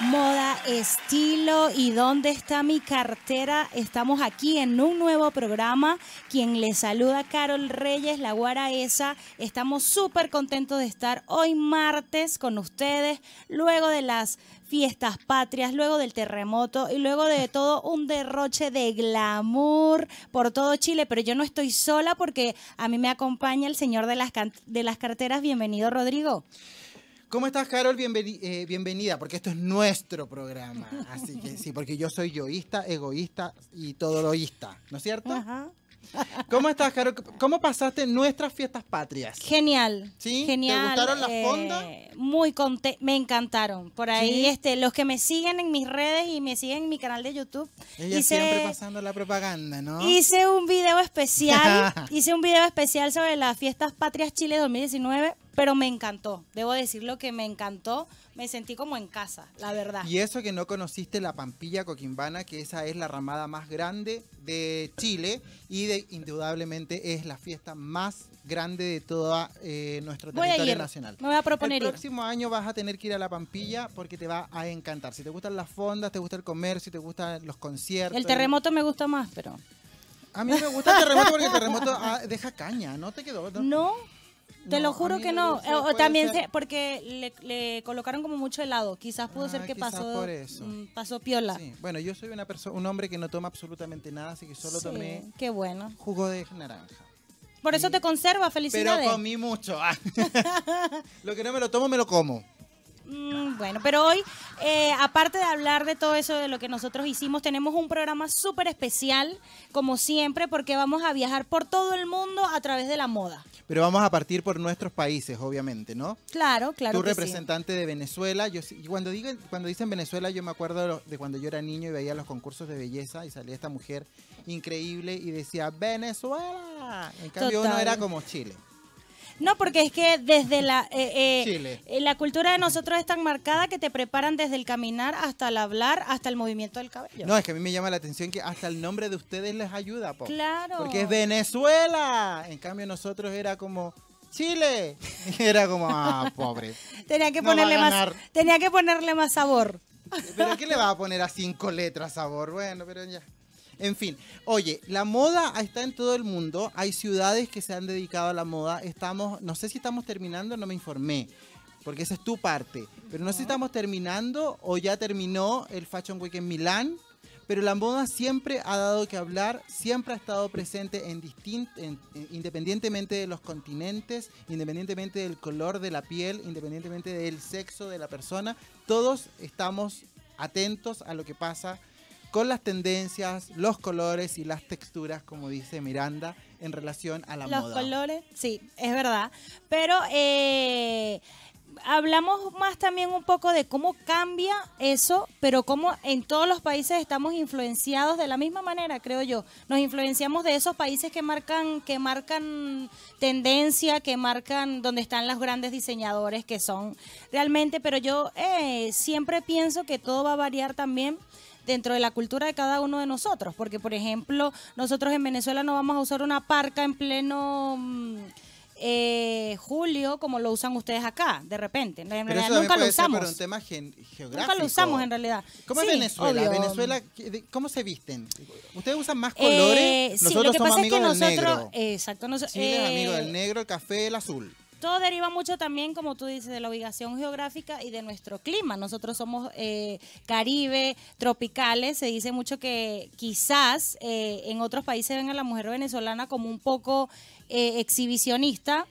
Moda, estilo y dónde está mi cartera. Estamos aquí en un nuevo programa. Quien les saluda, Carol Reyes, la guara esa. Estamos súper contentos de estar hoy martes con ustedes, luego de las fiestas patrias, luego del terremoto y luego de todo un derroche de glamour por todo Chile. Pero yo no estoy sola porque a mí me acompaña el señor de las, de las carteras. Bienvenido, Rodrigo. ¿Cómo estás, Carol? Eh, bienvenida, porque esto es nuestro programa. Así que sí, porque yo soy yoísta, egoísta y todoloísta, ¿no es cierto? Ajá. ¿Cómo estás, Carol? ¿Cómo pasaste nuestras fiestas patrias? Genial. ¿Sí? Genial. ¿Te gustaron las fondas? Eh, muy contenta, me encantaron. Por ahí, este, los que me siguen en mis redes y me siguen en mi canal de YouTube. Ella siempre pasando la propaganda, ¿no? Hice un video especial, hice un video especial sobre las fiestas patrias Chile 2019 pero me encantó. Debo decir lo que me encantó. Me sentí como en casa, la verdad. Y eso que no conociste la Pampilla Coquimbana, que esa es la ramada más grande de Chile y de, indudablemente es la fiesta más grande de todo eh, nuestro territorio nacional. Me voy a proponer. El próximo año vas a tener que ir a la Pampilla porque te va a encantar. Si te gustan las fondas, te gusta el comercio, te gustan los conciertos. El terremoto me gusta más, pero. A mí me gusta el terremoto porque el terremoto ah, deja caña, ¿no te quedó? no te lo juro que no. o, también porque le, colocaron como mucho helado. Quizás pudo ser ah, que pasó mm, pasó piola. Bueno, yo soy una persona, un hombre que no toma absolutamente nada, así que solo tomé qué bueno. jugo de naranja. Por eso te conserva, felicidades. Pero comí mucho. lo que no me lo tomo, me lo como. Mm, bueno, pero hoy, eh, aparte de hablar de todo eso, de lo que nosotros hicimos, tenemos un programa súper especial, como siempre, porque vamos a viajar por todo el mundo a través de la moda. Pero vamos a partir por nuestros países, obviamente, ¿no? Claro, claro. Tú representante de Venezuela, yo cuando digo, cuando dicen Venezuela, yo me acuerdo de cuando yo era niño y veía los concursos de belleza y salía esta mujer increíble y decía Venezuela. En cambio uno era como Chile. No, porque es que desde la eh, eh, eh, la cultura de nosotros es tan marcada que te preparan desde el caminar hasta el hablar, hasta el movimiento del cabello. No, es que a mí me llama la atención que hasta el nombre de ustedes les ayuda, po. Claro. Porque es Venezuela. En cambio nosotros era como Chile. Era como, ah, pobre. tenía que ponerle más tenía que ponerle más sabor. ¿Pero qué le va a poner a cinco letras sabor? Bueno, pero ya. En fin, oye, la moda está en todo el mundo. Hay ciudades que se han dedicado a la moda. Estamos, no sé si estamos terminando, no me informé, porque esa es tu parte. Pero no sé si estamos terminando o ya terminó el Fashion Week en Milán. Pero la moda siempre ha dado que hablar, siempre ha estado presente en, en independientemente de los continentes, independientemente del color de la piel, independientemente del sexo de la persona. Todos estamos atentos a lo que pasa con las tendencias, los colores y las texturas, como dice Miranda, en relación a la moda. Los colores, sí, es verdad. Pero eh, hablamos más también un poco de cómo cambia eso, pero cómo en todos los países estamos influenciados de la misma manera, creo yo. Nos influenciamos de esos países que marcan, que marcan tendencia, que marcan donde están los grandes diseñadores que son realmente, pero yo eh, siempre pienso que todo va a variar también dentro de la cultura de cada uno de nosotros. Porque, por ejemplo, nosotros en Venezuela no vamos a usar una parca en pleno... Mm, eh, julio como lo usan ustedes acá, de repente. En realidad, nunca lo usamos. Ser un tema geográfico. Nunca lo usamos en realidad. ¿Cómo es Venezuela? Venezuela, ¿cómo se visten? ¿Ustedes usan más colores? nosotros sí, lo que pasa es que nosotros, Exacto, nosotros, Chile es amigo del negro, el café, el azul todo deriva mucho también, como tú dices, de la ubicación geográfica y de nuestro clima. Nosotros somos eh, Caribe, tropicales. Se dice mucho que quizás eh, en otros países ven a la mujer venezolana como un poco eh, exhibicionista,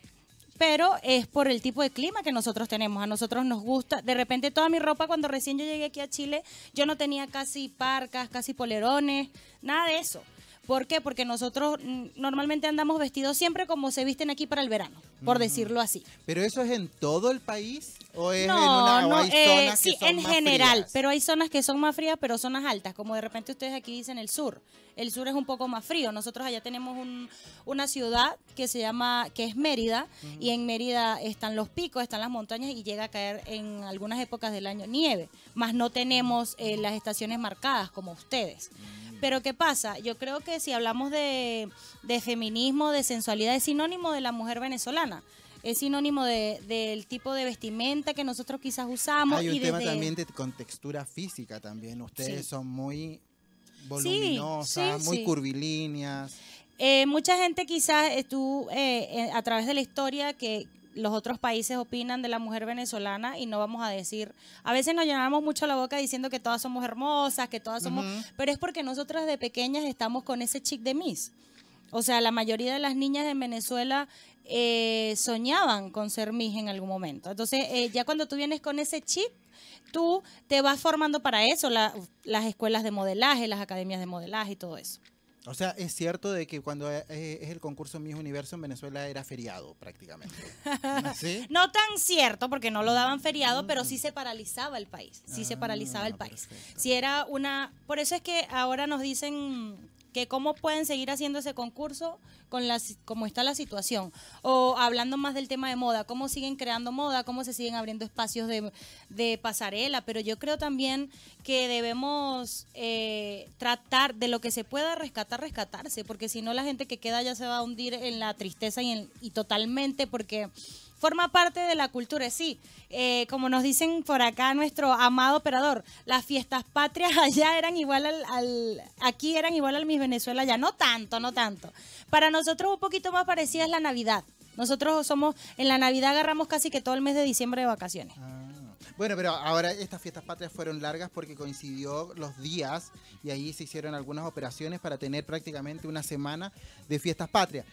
pero es por el tipo de clima que nosotros tenemos. A nosotros nos gusta, de repente toda mi ropa cuando recién yo llegué aquí a Chile, yo no tenía casi parcas, casi polerones, nada de eso. ¿Por qué? Porque nosotros mm, normalmente andamos vestidos siempre como se visten aquí para el verano, por decirlo así. ¿Pero eso es en todo el país? ¿O es en una, no, hay eh, zonas sí, que son en general, pero hay zonas que son más frías, pero zonas altas, como de repente ustedes aquí dicen el sur. El sur es un poco más frío. Nosotros allá tenemos una ciudad que se llama, que es Mérida, y en Mérida están los picos, están las montañas y llega a caer en algunas épocas del año nieve. Más no tenemos eh, las estaciones marcadas como ustedes. Pero ¿qué pasa? Yo creo que si hablamos de, feminismo, de sensualidad, es sinónimo de la mujer venezolana. es sinónimo de, del tipo de vestimenta que nosotros quizás usamos. Hay un y tema desde- también de, con textura física también. Ustedes Sí. son muy voluminosas, sí, muy curvilíneas. Eh, mucha gente quizás eh, tú eh, eh, a través de la historia que los otros países opinan de la mujer venezolana y no vamos a decir, a veces nos llenamos mucho la boca diciendo que todas somos hermosas, que todas somos, pero es porque nosotras de pequeñas estamos con ese chic de Miss. O sea, la mayoría de las niñas en Venezuela eh, soñaban con ser Miss en algún momento. Entonces, eh, ya cuando tú vienes con ese chip, tú te vas formando para eso, la- las escuelas de modelaje, las academias de modelaje y todo eso. O sea, es cierto de que cuando eh, es el concurso Miss Universo en Venezuela era feriado prácticamente. ¿Sí? No tan cierto, porque no lo daban feriado, pero sí se paralizaba el país. Sí se Ah, paralizaba el país. perfecto. Si era una. Por eso es que ahora nos dicen que cómo pueden seguir haciendo ese concurso con la, como está la situación. O hablando más del tema de moda, cómo siguen creando moda, cómo se siguen abriendo espacios de, de pasarela. Pero yo creo también que debemos eh, tratar de lo que se pueda rescatar, rescatarse, porque si no la gente que queda ya se va a hundir en la tristeza y, en- y totalmente, porque forma parte de la cultura, sí. Eh, como nos dicen por acá nuestro amado operador, las fiestas patrias allá eran igual al, al- aquí eran igual al Miss Venezuela allá, no tanto, no tanto. Para nosotros un poquito más parecida es la Navidad. Nosotros somos, en la Navidad agarramos casi que todo el mes de diciembre de vacaciones. Ah. Bueno, pero ahora estas fiestas patrias fueron largas porque coincidió los días y ahí se hicieron algunas operaciones para tener prácticamente una semana de fiestas patrias.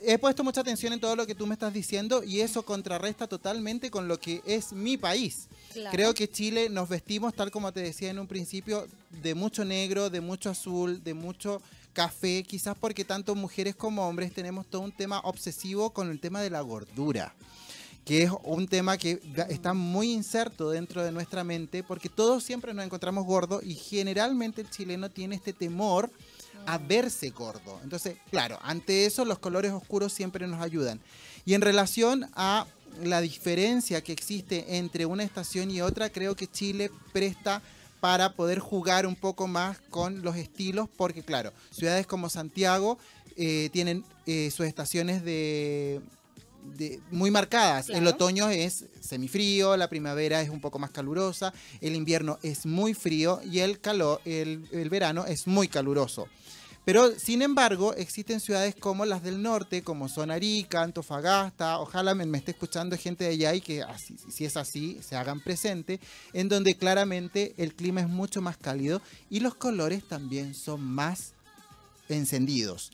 He puesto mucha atención en todo lo que tú me estás diciendo y eso contrarresta totalmente con lo que es mi país. Claro. Creo que Chile nos vestimos, tal como te decía en un principio, de mucho negro, de mucho azul, de mucho café, quizás porque tanto mujeres como hombres tenemos todo un tema obsesivo con el tema de la gordura que es un tema que está muy inserto dentro de nuestra mente, porque todos siempre nos encontramos gordos y generalmente el chileno tiene este temor a verse gordo. Entonces, claro, ante eso los colores oscuros siempre nos ayudan. Y en relación a la diferencia que existe entre una estación y otra, creo que Chile presta para poder jugar un poco más con los estilos, porque claro, ciudades como Santiago eh, tienen eh, sus estaciones de, de- muy marcadas. El otoño es semifrío, la primavera es un poco más calurosa, el invierno es muy frío y el calor, el, el verano es muy caluroso. Pero sin embargo, existen ciudades como las del norte, como son Arica, Antofagasta, ojalá me, me esté escuchando gente de allá y que si es así, se hagan presente, en donde claramente el clima es mucho más cálido y los colores también son más encendidos.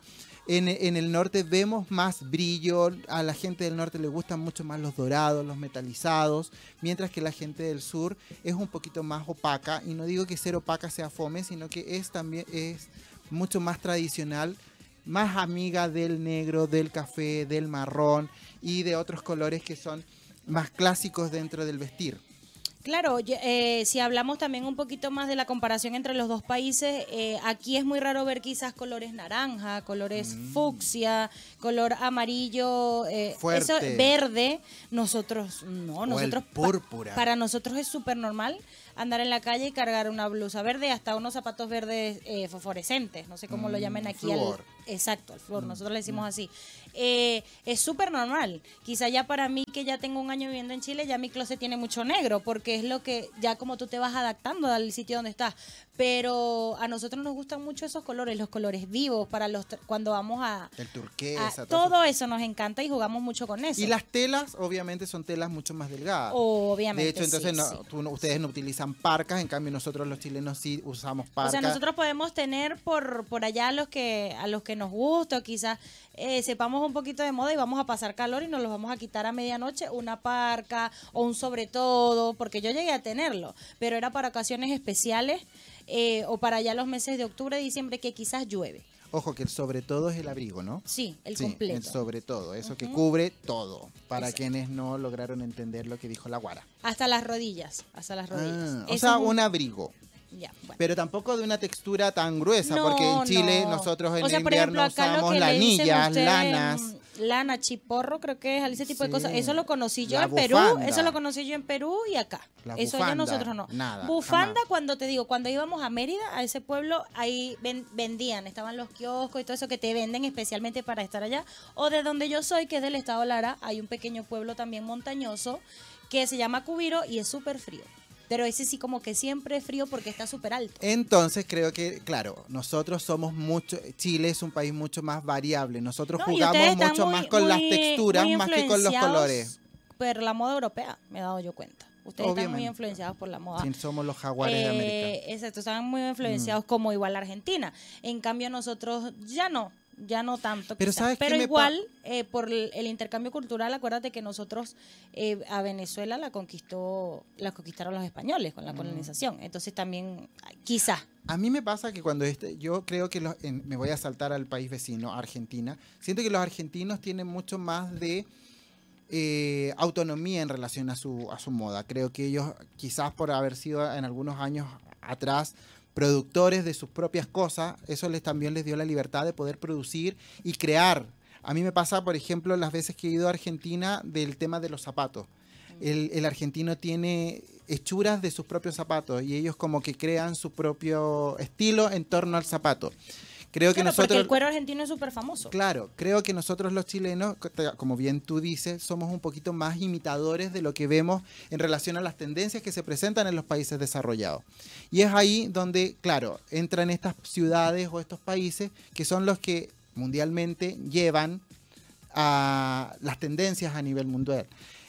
En, en el norte vemos más brillo, a la gente del norte le gustan mucho más los dorados, los metalizados, mientras que la gente del sur es un poquito más opaca, y no digo que ser opaca sea fome, sino que es también es mucho más tradicional, más amiga del negro, del café, del marrón y de otros colores que son más clásicos dentro del vestir. Claro, eh, si hablamos también un poquito más de la comparación entre los dos países, eh, aquí es muy raro ver quizás colores naranja, colores fucsia, color amarillo, eh, eso verde. Nosotros no, O el nosotros pa- púrpura. para nosotros es súper normal andar en la calle y cargar una blusa verde, hasta unos zapatos verdes eh, fosforescentes, no sé cómo lo Mm, llamen aquí. al- flúor. Exacto, al flor, nosotros le decimos así. Eh, es súper normal. Quizá ya para mí, que ya tengo un año viviendo en Chile, ya mi closet tiene mucho negro, porque es lo que ya como tú te vas adaptando al sitio donde estás. Pero a nosotros nos gustan mucho esos colores, los colores vivos, para los cuando vamos a... El a- turquesa, todo eso. todo eso nos encanta y jugamos mucho con eso. Y las telas, obviamente, son telas mucho más delgadas. Obviamente. de hecho, entonces sí, no- sí. tú no- ustedes no utilizan parcas, en cambio nosotros los chilenos sí usamos O parcas. sea, nosotros podemos tener por, por allá a los que a los que nos gusta o quizás eh, sepamos un poquito de moda y vamos a pasar calor y nos los vamos a quitar a medianoche, una parca o un sobre todo, porque yo llegué a tenerlo, pero era para ocasiones especiales eh, o para allá los meses de octubre, diciembre que quizás llueve. Ojo que el sobre todo es el abrigo, ¿no? Sí, el Sí, completo. el sobre todo, eso que cubre todo, para Exacto. quienes no lograron entender lo que dijo la guara. Hasta las rodillas, hasta las rodillas. Ah, o sea, un- un abrigo. ya, bueno. Pero tampoco de una textura tan gruesa, No, porque en Chile no. nosotros en O sea, el invierno ejemplo, usamos lanillas, ustedes, lanas. Lana, chiporro, creo que es ese tipo de cosas. Eso lo conocí yo La en Perú, eso lo conocí yo en Perú y acá. La eso ya bufanda, nosotros no. nada, bufanda jamás. cuando te digo, cuando íbamos a Mérida, a ese pueblo, ahí ven- vendían, estaban los kioscos y todo eso que te venden especialmente para estar allá. O de donde yo soy, que es del estado Lara, hay un pequeño pueblo también montañoso que se llama Cubiro y es súper frío. Pero ese sí como que siempre es frío porque está súper alto. Entonces creo que, claro, nosotros somos mucho, Chile es un país mucho más variable. Nosotros No, jugamos mucho muy- más con las texturas más que con los colores. Por la moda europea, me he dado yo cuenta. Ustedes están muy influenciados por la moda. Sí, somos los jaguares de Eh, América. Mm. Exacto, están muy influenciados como igual Argentina. En cambio nosotros ya no, ya no tanto. Pero quizás. ¿sabes qué Pero me pa- igual eh, por el, el intercambio cultural, acuérdate que nosotros eh, a Venezuela la conquistó, la conquistaron los españoles con la Mm. colonización. Entonces también quizás. A mí me pasa que cuando este, yo creo que los, en- me voy a saltar al país vecino, Argentina, siento que los argentinos tienen mucho más de eh, autonomía en relación a su, a su moda. Creo que ellos, quizás por haber sido en algunos años atrás productores de sus propias cosas, eso les también les dio la libertad de poder producir y crear. A mí me pasa, por ejemplo, las veces que he ido a Argentina del tema de los zapatos. El, el argentino tiene hechuras de sus propios zapatos y ellos como que crean su propio estilo en torno al zapato. Creo que Claro, porque nosotros... el cuero argentino es súper famoso. Claro, creo que nosotros los chilenos, como bien tú dices, somos un poquito más imitadores de lo que vemos en relación a las tendencias que se presentan en los países desarrollados. Y es ahí donde, claro, entran estas ciudades o estos países que son los que mundialmente llevan a las tendencias a nivel mundial.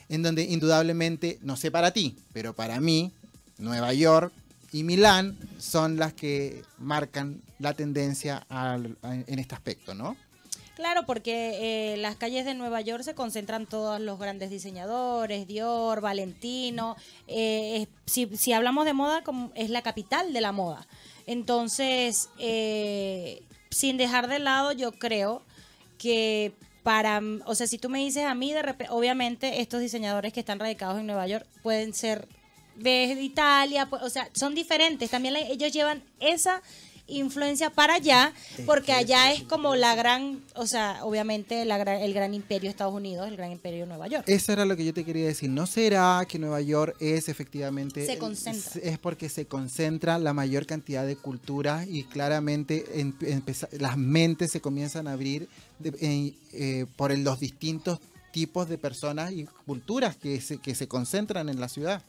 En donde indudablemente, no sé para ti, pero para mí, Nueva York y Milán son las que marcan la tendencia en este aspecto, ¿no? Claro, porque eh, las calles de Nueva York se concentran todos los grandes diseñadores, Dior, Valentino. eh, si, si hablamos de moda, es la capital de la moda. Entonces, eh, sin dejar de lado, yo creo que para, o sea, si tú me dices a mí, de repente, obviamente estos diseñadores que están radicados en Nueva York pueden ser de Italia, pues, o sea, son diferentes. También ellos llevan esa influencia para allá, porque allá es como la gran, o sea, obviamente la gran- el gran imperio de Estados Unidos, el gran imperio de Nueva York. Eso era lo que yo te quería decir. ¿No será que Nueva York es efectivamente... Se concentra. Es porque se concentra la mayor cantidad de culturas y claramente en- las mentes se comienzan a abrir de- en- eh, por los distintos tipos de personas y culturas que se, que se concentran en la ciudad.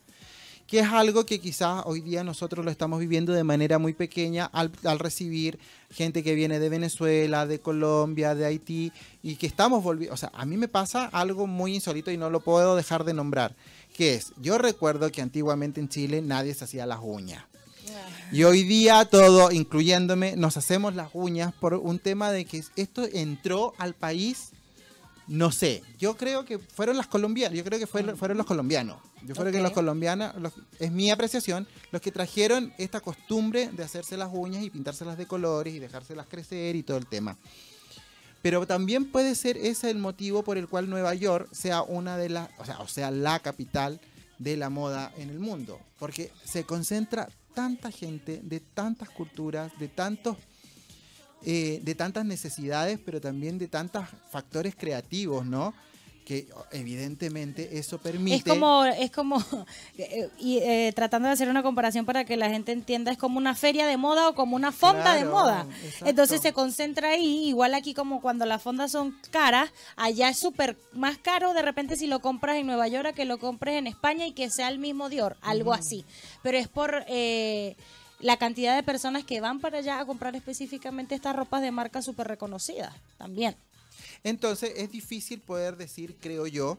Que es algo que quizás hoy día nosotros lo estamos viviendo de manera muy pequeña al, recibir gente que viene de Venezuela, de Colombia, de Haití, y que estamos volviendo, o sea, a mí me pasa algo muy insólito y no lo puedo dejar de nombrar, que es, yo recuerdo que antiguamente en Chile nadie se hacía las uñas. Y hoy día todo, incluyéndome, nos hacemos las uñas por un tema de que esto entró al país, no sé, yo creo que fueron las colombianas, yo creo que fueron, fueron los colombianos. Yo creo que los colombianos, los- es mi apreciación, los que trajeron esta costumbre de hacerse las uñas y pintárselas de colores y dejárselas crecer y todo el tema. Pero también puede ser ese el motivo por el cual Nueva York sea una de las, o sea, o sea, la capital de la moda en el mundo, porque se concentra tanta gente de tantas culturas, de tantos eh, de tantas necesidades, pero también de tantos factores creativos, ¿no? Que evidentemente eso permite Es como, es como, eh, y, eh, tratando de hacer una comparación para que la gente entienda, es como una feria de moda o como una fonda de moda. exacto. Entonces se concentra ahí, igual aquí como cuando las fondas son caras, allá es súper más caro de repente si lo compras en Nueva York a que lo compres en España y que sea el mismo Dior, algo así. Pero es por... eh, la cantidad de personas que van para allá a comprar específicamente estas ropas de marca súper reconocidas también. Entonces es difícil poder decir, creo yo,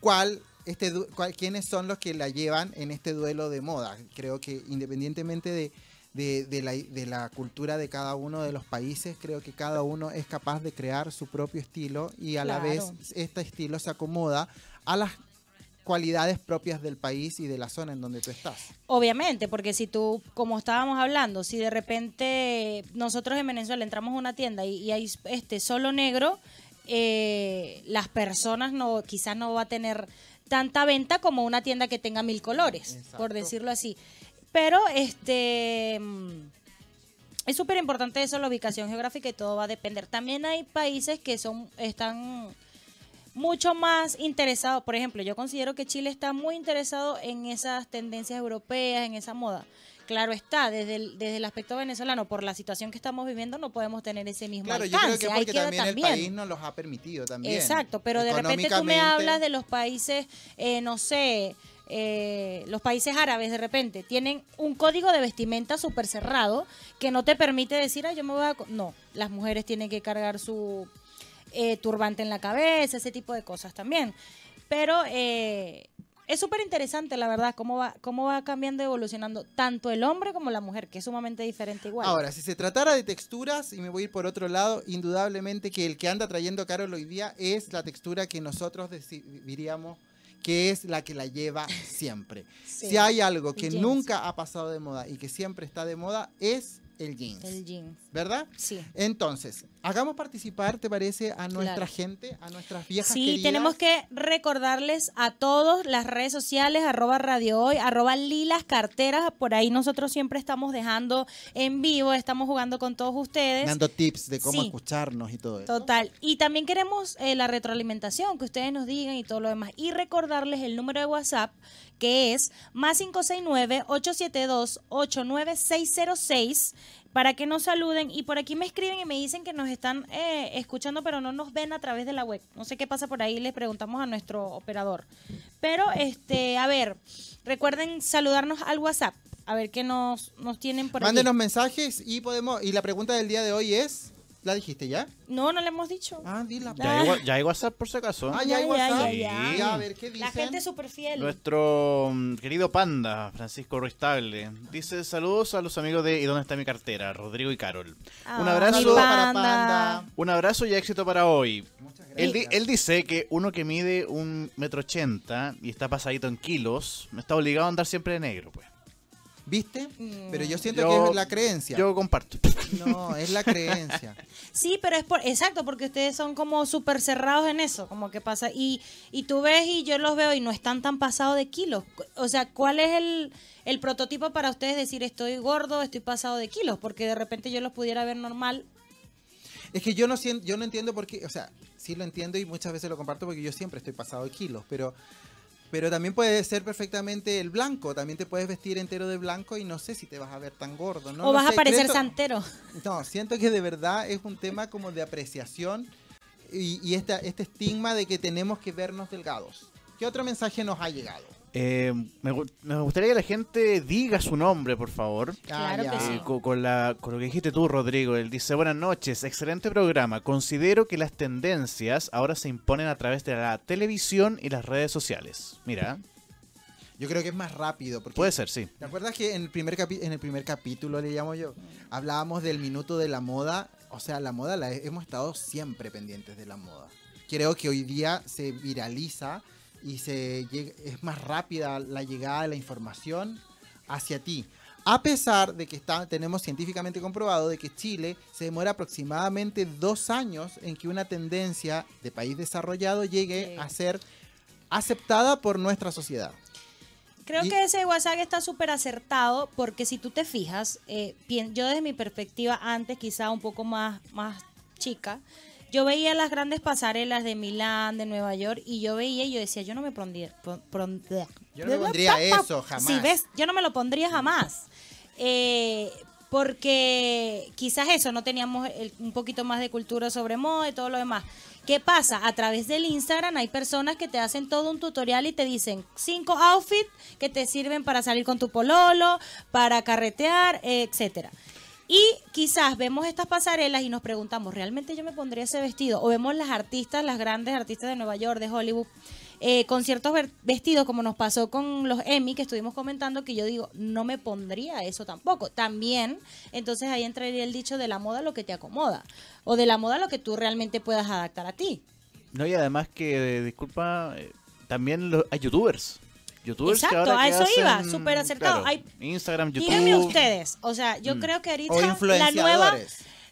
cuál, este, cuál- quiénes son los que la llevan en este duelo de moda. Creo que independientemente de, de- de la, de la cultura de cada uno de los países, creo que cada uno es capaz de crear su propio estilo y a la vez este estilo se acomoda a las cualidades propias del país y de la zona en donde tú estás. Obviamente, porque si tú, como estábamos hablando, si de repente nosotros en Venezuela entramos a una tienda y, y hay este solo negro, eh, las personas no, quizás no va a tener tanta venta como una tienda que tenga mil colores, Exacto. por decirlo así. Pero este es súper importante eso, la ubicación geográfica y todo va a depender. También hay países que son están mucho más interesados. Por ejemplo, yo considero que Chile está muy interesado en esas tendencias europeas, en esa moda. Claro está, desde el, desde el aspecto venezolano, por la situación que estamos viviendo, no podemos tener ese mismo Claro, yo alcance. creo que porque también, también. el país nos los ha permitido también. Exacto, pero de repente tú me hablas de los países, eh, no sé, eh, los países árabes de repente tienen un código de vestimenta súper cerrado que no te permite decir, ah, yo me voy a... co-". No, las mujeres tienen que cargar su eh, turbante en la cabeza, ese tipo de cosas también. Pero eh, es súper interesante, la verdad, cómo va, cómo va cambiando y evolucionando tanto el hombre como la mujer, que es sumamente diferente igual. Ahora, si se tratara de texturas, y me voy a ir por otro lado, indudablemente que el que anda trayendo Carol hoy día es la textura que nosotros deci- diríamos que es la que la lleva siempre. Sí. Si hay algo que nunca ha pasado de moda y que siempre está de moda, es el jeans. el jean. ¿Verdad? Sí. Entonces, hagamos participar, ¿te parece? A nuestra Claro. gente, a nuestras viejas Sí, queridas. tenemos que recordarles a todos las redes sociales, arroba Radio Hoy, arroba Lilas Carteras, por ahí nosotros siempre estamos dejando en vivo, estamos jugando con todos ustedes. dando tips de cómo Sí. escucharnos y todo eso. Total. Y también queremos eh, la retroalimentación, que ustedes nos digan y todo lo demás. Y recordarles el número de WhatsApp, que es más 569-872-89606, para que nos saluden. Y por aquí me escriben y me dicen que nos están eh, escuchando, pero no nos ven a través de la web. No sé qué pasa por ahí, les preguntamos a nuestro operador. Pero, este, a ver, recuerden saludarnos al WhatsApp. A ver qué nos, nos tienen por. Mándenos mensajes y podemos. Y la pregunta del día de hoy es. ¿La dijiste ya? No, no le hemos dicho. Ah, dila. Ya hay, wa- ya hay WhatsApp por si acaso. Ah, ya hay Ya, ya, WhatsApp. ya, ya. a ver qué dicen. La gente es súper fiel. Nuestro mm, querido panda, Francisco Ruistable, dice saludos a los amigos de ¿Y dónde está mi cartera? Rodrigo y Carol. un Ah, abrazo, Saludos para Panda. Un abrazo y éxito para hoy. Muchas Él, di- él dice que uno que mide un metro ochenta y está pasadito en kilos, está obligado a andar siempre de negro, pues. ¿Viste? Mm. Pero yo siento Yo- que es la creencia. Yo comparto. No, es la creencia. Sí, pero es por, exacto, porque ustedes son como súper cerrados en eso, como que pasa, y, y tú ves y yo los veo y no están tan pasados de kilos. O sea, ¿cuál es el, el prototipo para ustedes decir estoy gordo, estoy pasado de kilos? Porque de repente yo los pudiera ver normal. Es que yo no siento, yo no entiendo por qué, o sea, sí lo entiendo y muchas veces lo comparto porque yo siempre estoy pasado de kilos, pero pero también puede ser perfectamente el blanco, también te puedes vestir entero de blanco y no sé si te vas a ver tan gordo, ¿no? o vas a parecer creo- santero. No, siento que de verdad es un tema como de apreciación y, y esta, este estigma de que tenemos que vernos delgados. ¿Qué otro mensaje nos ha llegado? Eh, me, gu- me gustaría que la gente diga su nombre, por favor. Claro que Eh, sí. co- con, la, con lo que dijiste tú, Rodrigo, él dice, buenas noches, excelente programa. Considero que las tendencias ahora se imponen a través de la televisión y las redes sociales. Mira, Yo creo que es más rápido. Porque puede ser, sí. ¿Te acuerdas que en el primer capi- en el primer capítulo le llamo yo? Hablábamos del minuto de la moda. O sea, la moda la he- hemos estado siempre pendientes de la moda. Creo que hoy día se viraliza y se es más rápida la llegada de la información hacia ti. A pesar de que está, tenemos científicamente comprobado de que Chile se demora aproximadamente dos años en que una tendencia de país desarrollado llegue Sí. a ser aceptada por nuestra sociedad. Creo Y- que ese WhatsApp está súper acertado porque si tú te fijas, eh, yo desde mi perspectiva antes quizá un poco más, más chica, yo veía las grandes pasarelas de Milán, de Nueva York y yo veía y yo decía, yo no me pondría... pon- pon- Yo no me pondría eso, jamás. Sí, ves, yo no me lo pondría jamás. Eh, porque quizás eso, no teníamos el- un poquito más de cultura sobre moda y todo lo demás. ¿Qué pasa? A través del Instagram hay personas que te hacen todo un tutorial y te dicen cinco outfits que te sirven para salir con tu pololo, para carretear, etcétera. Y quizás vemos estas pasarelas y nos preguntamos, ¿realmente yo me pondría ese vestido? O vemos las artistas, las grandes artistas de Nueva York, de Hollywood, eh, con ciertos vestidos, como nos pasó con los Emmy que estuvimos comentando, que yo digo, no me pondría eso tampoco. También, entonces ahí entraría el dicho de la moda lo que te acomoda, o de la moda lo que tú realmente puedas adaptar a ti. No, y además que, eh, disculpa, eh, también lo- hay youtubers. Youtubers que Exacto, ahora a que eso iba, súper acertado. claro, Hay- Instagram, YouTube. Díganme ustedes, o sea, yo Mm. creo que ahorita la nueva,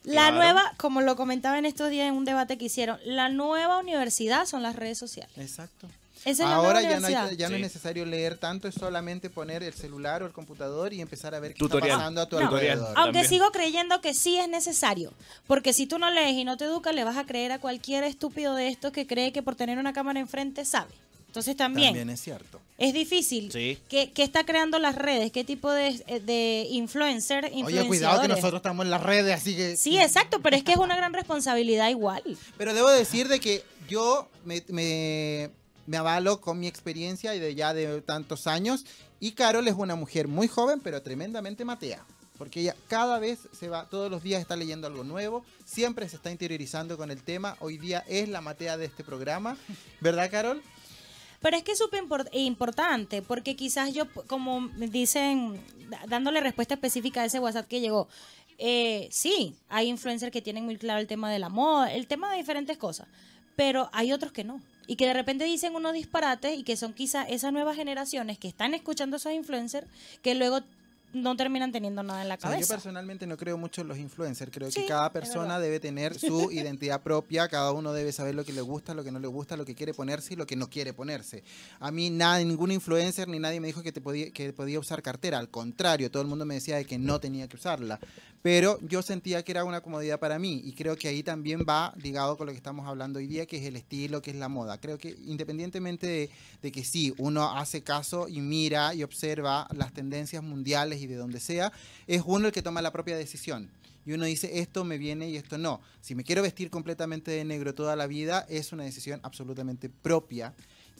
la Claro. nueva, como lo comentaba en estos días en un debate que hicieron, la nueva universidad son las redes sociales. Exacto. Esa es la Ahora nueva ya, no, hay- es necesario leer tanto, es solamente poner el celular o el computador y empezar a ver qué Tutorial. está pasando a tu No. Tutorial. alrededor. Aunque También. sigo creyendo que sí es necesario. Porque si tú no lees y no te educas, le vas a creer a cualquier estúpido de estos que cree que por tener una cámara enfrente sabe. Entonces también, También es cierto. Es difícil. Sí. ¿Qué, qué está creando las redes? ¿Qué tipo de, de influencer? Oye, cuidado que nosotros estamos en las redes, así que... Sí, exacto, pero es que es una gran responsabilidad igual. Pero debo decir de que yo me, me, me avalo con mi experiencia y de ya de tantos años. Y Carol es una mujer muy joven, pero tremendamente matea. Porque ella cada vez se va, todos los días está leyendo algo nuevo, siempre se está interiorizando con el tema. Hoy día es la matea de este programa. ¿Verdad, Carol? Pero es que es súper impor- importante, porque quizás yo, como dicen, dándole respuesta específica a ese WhatsApp que llegó, eh, sí, hay influencers que tienen muy claro el tema de la moda, el tema de diferentes cosas, pero hay otros que no. Y que de repente dicen unos disparates y que son quizás esas nuevas generaciones que están escuchando a esos influencers que luego no terminan teniendo nada en la O sea, yo cabeza. personalmente no creo mucho en los influencers. Creo Sí, que cada persona debe tener su identidad propia. Cada uno debe saber lo que le gusta, lo que no le gusta, lo que quiere ponerse y lo que no quiere ponerse. A mí nada, ningún influencer ni nadie me dijo que, te podía, que podía usar cartera. Al contrario, todo el mundo me decía de que no tenía que usarla. Pero yo sentía que era una comodidad para mí. Y creo que ahí también va ligado con lo que estamos hablando hoy día, que es el estilo, que es la moda. Creo que independientemente de, de que sí, uno hace caso y mira y observa las tendencias mundiales y de donde sea, es uno el que toma la propia decisión. Y uno dice, esto me viene y esto no. Si me quiero vestir completamente de negro toda la vida, es una decisión absolutamente propia,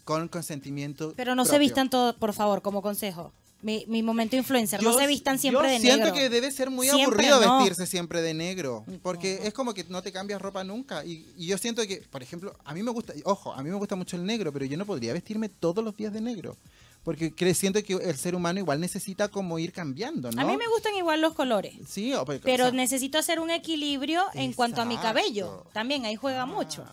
con consentimiento. Pero no se propio. vistan todos, por favor, como consejo. Mi, mi momento influencer, no Yo- se vistan siempre yo de siento negro. que debe ser muy Siempre aburrido no. vestirse siempre de negro, porque es como que no te cambias ropa nunca. Y, y yo siento que, por ejemplo, a mí me gusta, ojo, a mí me gusta mucho el negro, pero yo no podría vestirme todos los días de negro, porque siento que el ser humano igual necesita como ir cambiando, ¿no? A mí me gustan igual los colores. Sí, o- Pero o sea, necesito hacer un equilibrio en cuanto a mi cabello. También ahí juega mucho.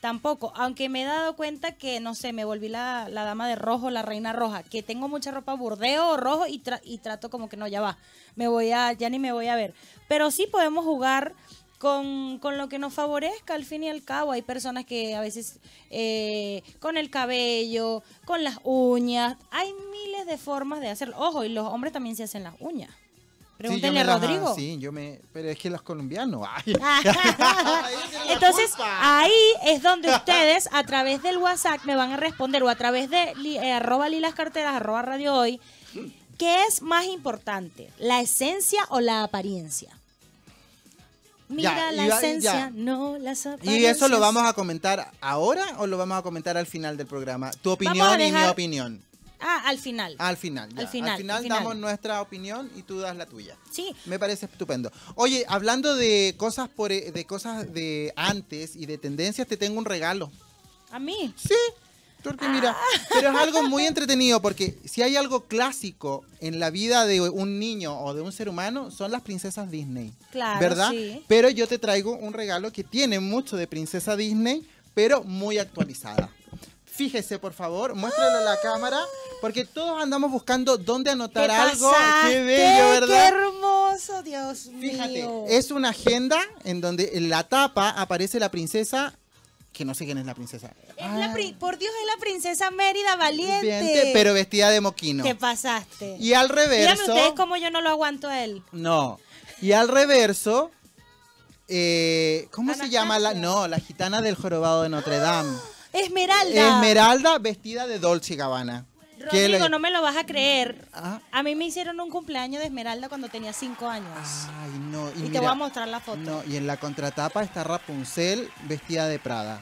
Tampoco, aunque me he dado cuenta que, no sé, me volví la, la dama de rojo, la reina roja, que tengo mucha ropa burdeo o rojo y, tra- y trato como que no, ya va, me voy a, ya ni me voy a ver. Pero sí podemos jugar con, con lo que nos favorezca al fin y al cabo. Hay personas que a veces eh, con el cabello, con las uñas, hay miles de formas de hacerlo. Ojo, y los hombres también se hacen las uñas. Pregúntenle a las- Rodrigo. Sí, yo me, pero es que los colombianos, ay, Entonces, ahí es donde ustedes, a través del WhatsApp, me van a responder, o a través de eh, arroba lilas carteras, arroba radio hoy, ¿qué es más importante? ¿La esencia o la apariencia? Mira Ya, la esencia, ya. no las apariencias. ¿Y eso lo vamos a comentar ahora o lo vamos a comentar al final del programa? Tu opinión y mi opinión. Ah, al final. Al final. ya. Al final, Al final al final. damos nuestra opinión y tú das la tuya. Sí, Me parece estupendo. Oye, hablando de cosas por e, de cosas de antes y de tendencias, te tengo un regalo. a mí. Sí. Porque mira, pero es algo muy entretenido porque si hay algo clásico en la vida de un niño o de un ser humano son las princesas Disney. Claro, ¿Verdad? sí. Pero yo te traigo un regalo que tiene mucho de princesa Disney, pero muy actualizada. Fíjese, por favor, muéstralo a la cámara, porque todos andamos buscando dónde anotar ¿Qué algo. Qué bello, ¡Qué ¿verdad? hermoso, Dios Fíjate, mío! es una agenda en donde en la tapa aparece la princesa, que no sé quién es la princesa. Es la pri- por Dios, es la princesa Mérida Valiente. Valiente, pero vestida de moquino. ¿Qué pasaste? Y al Díganme reverso. ustedes cómo yo no lo aguanto a él. No. Y al reverso. eh, ¿Cómo se llama la.? No, la gitana del jorobado de Notre Dame. Esmeralda. Esmeralda vestida de Dolce Gabbana. ¿Qué Rodrigo, le- no me lo vas a creer. Ah. A mí me hicieron un cumpleaños de Esmeralda cuando tenía cinco años. Ay, no. y te mira, voy a mostrar la foto. No, y en la contratapa está Rapunzel vestida de Prada.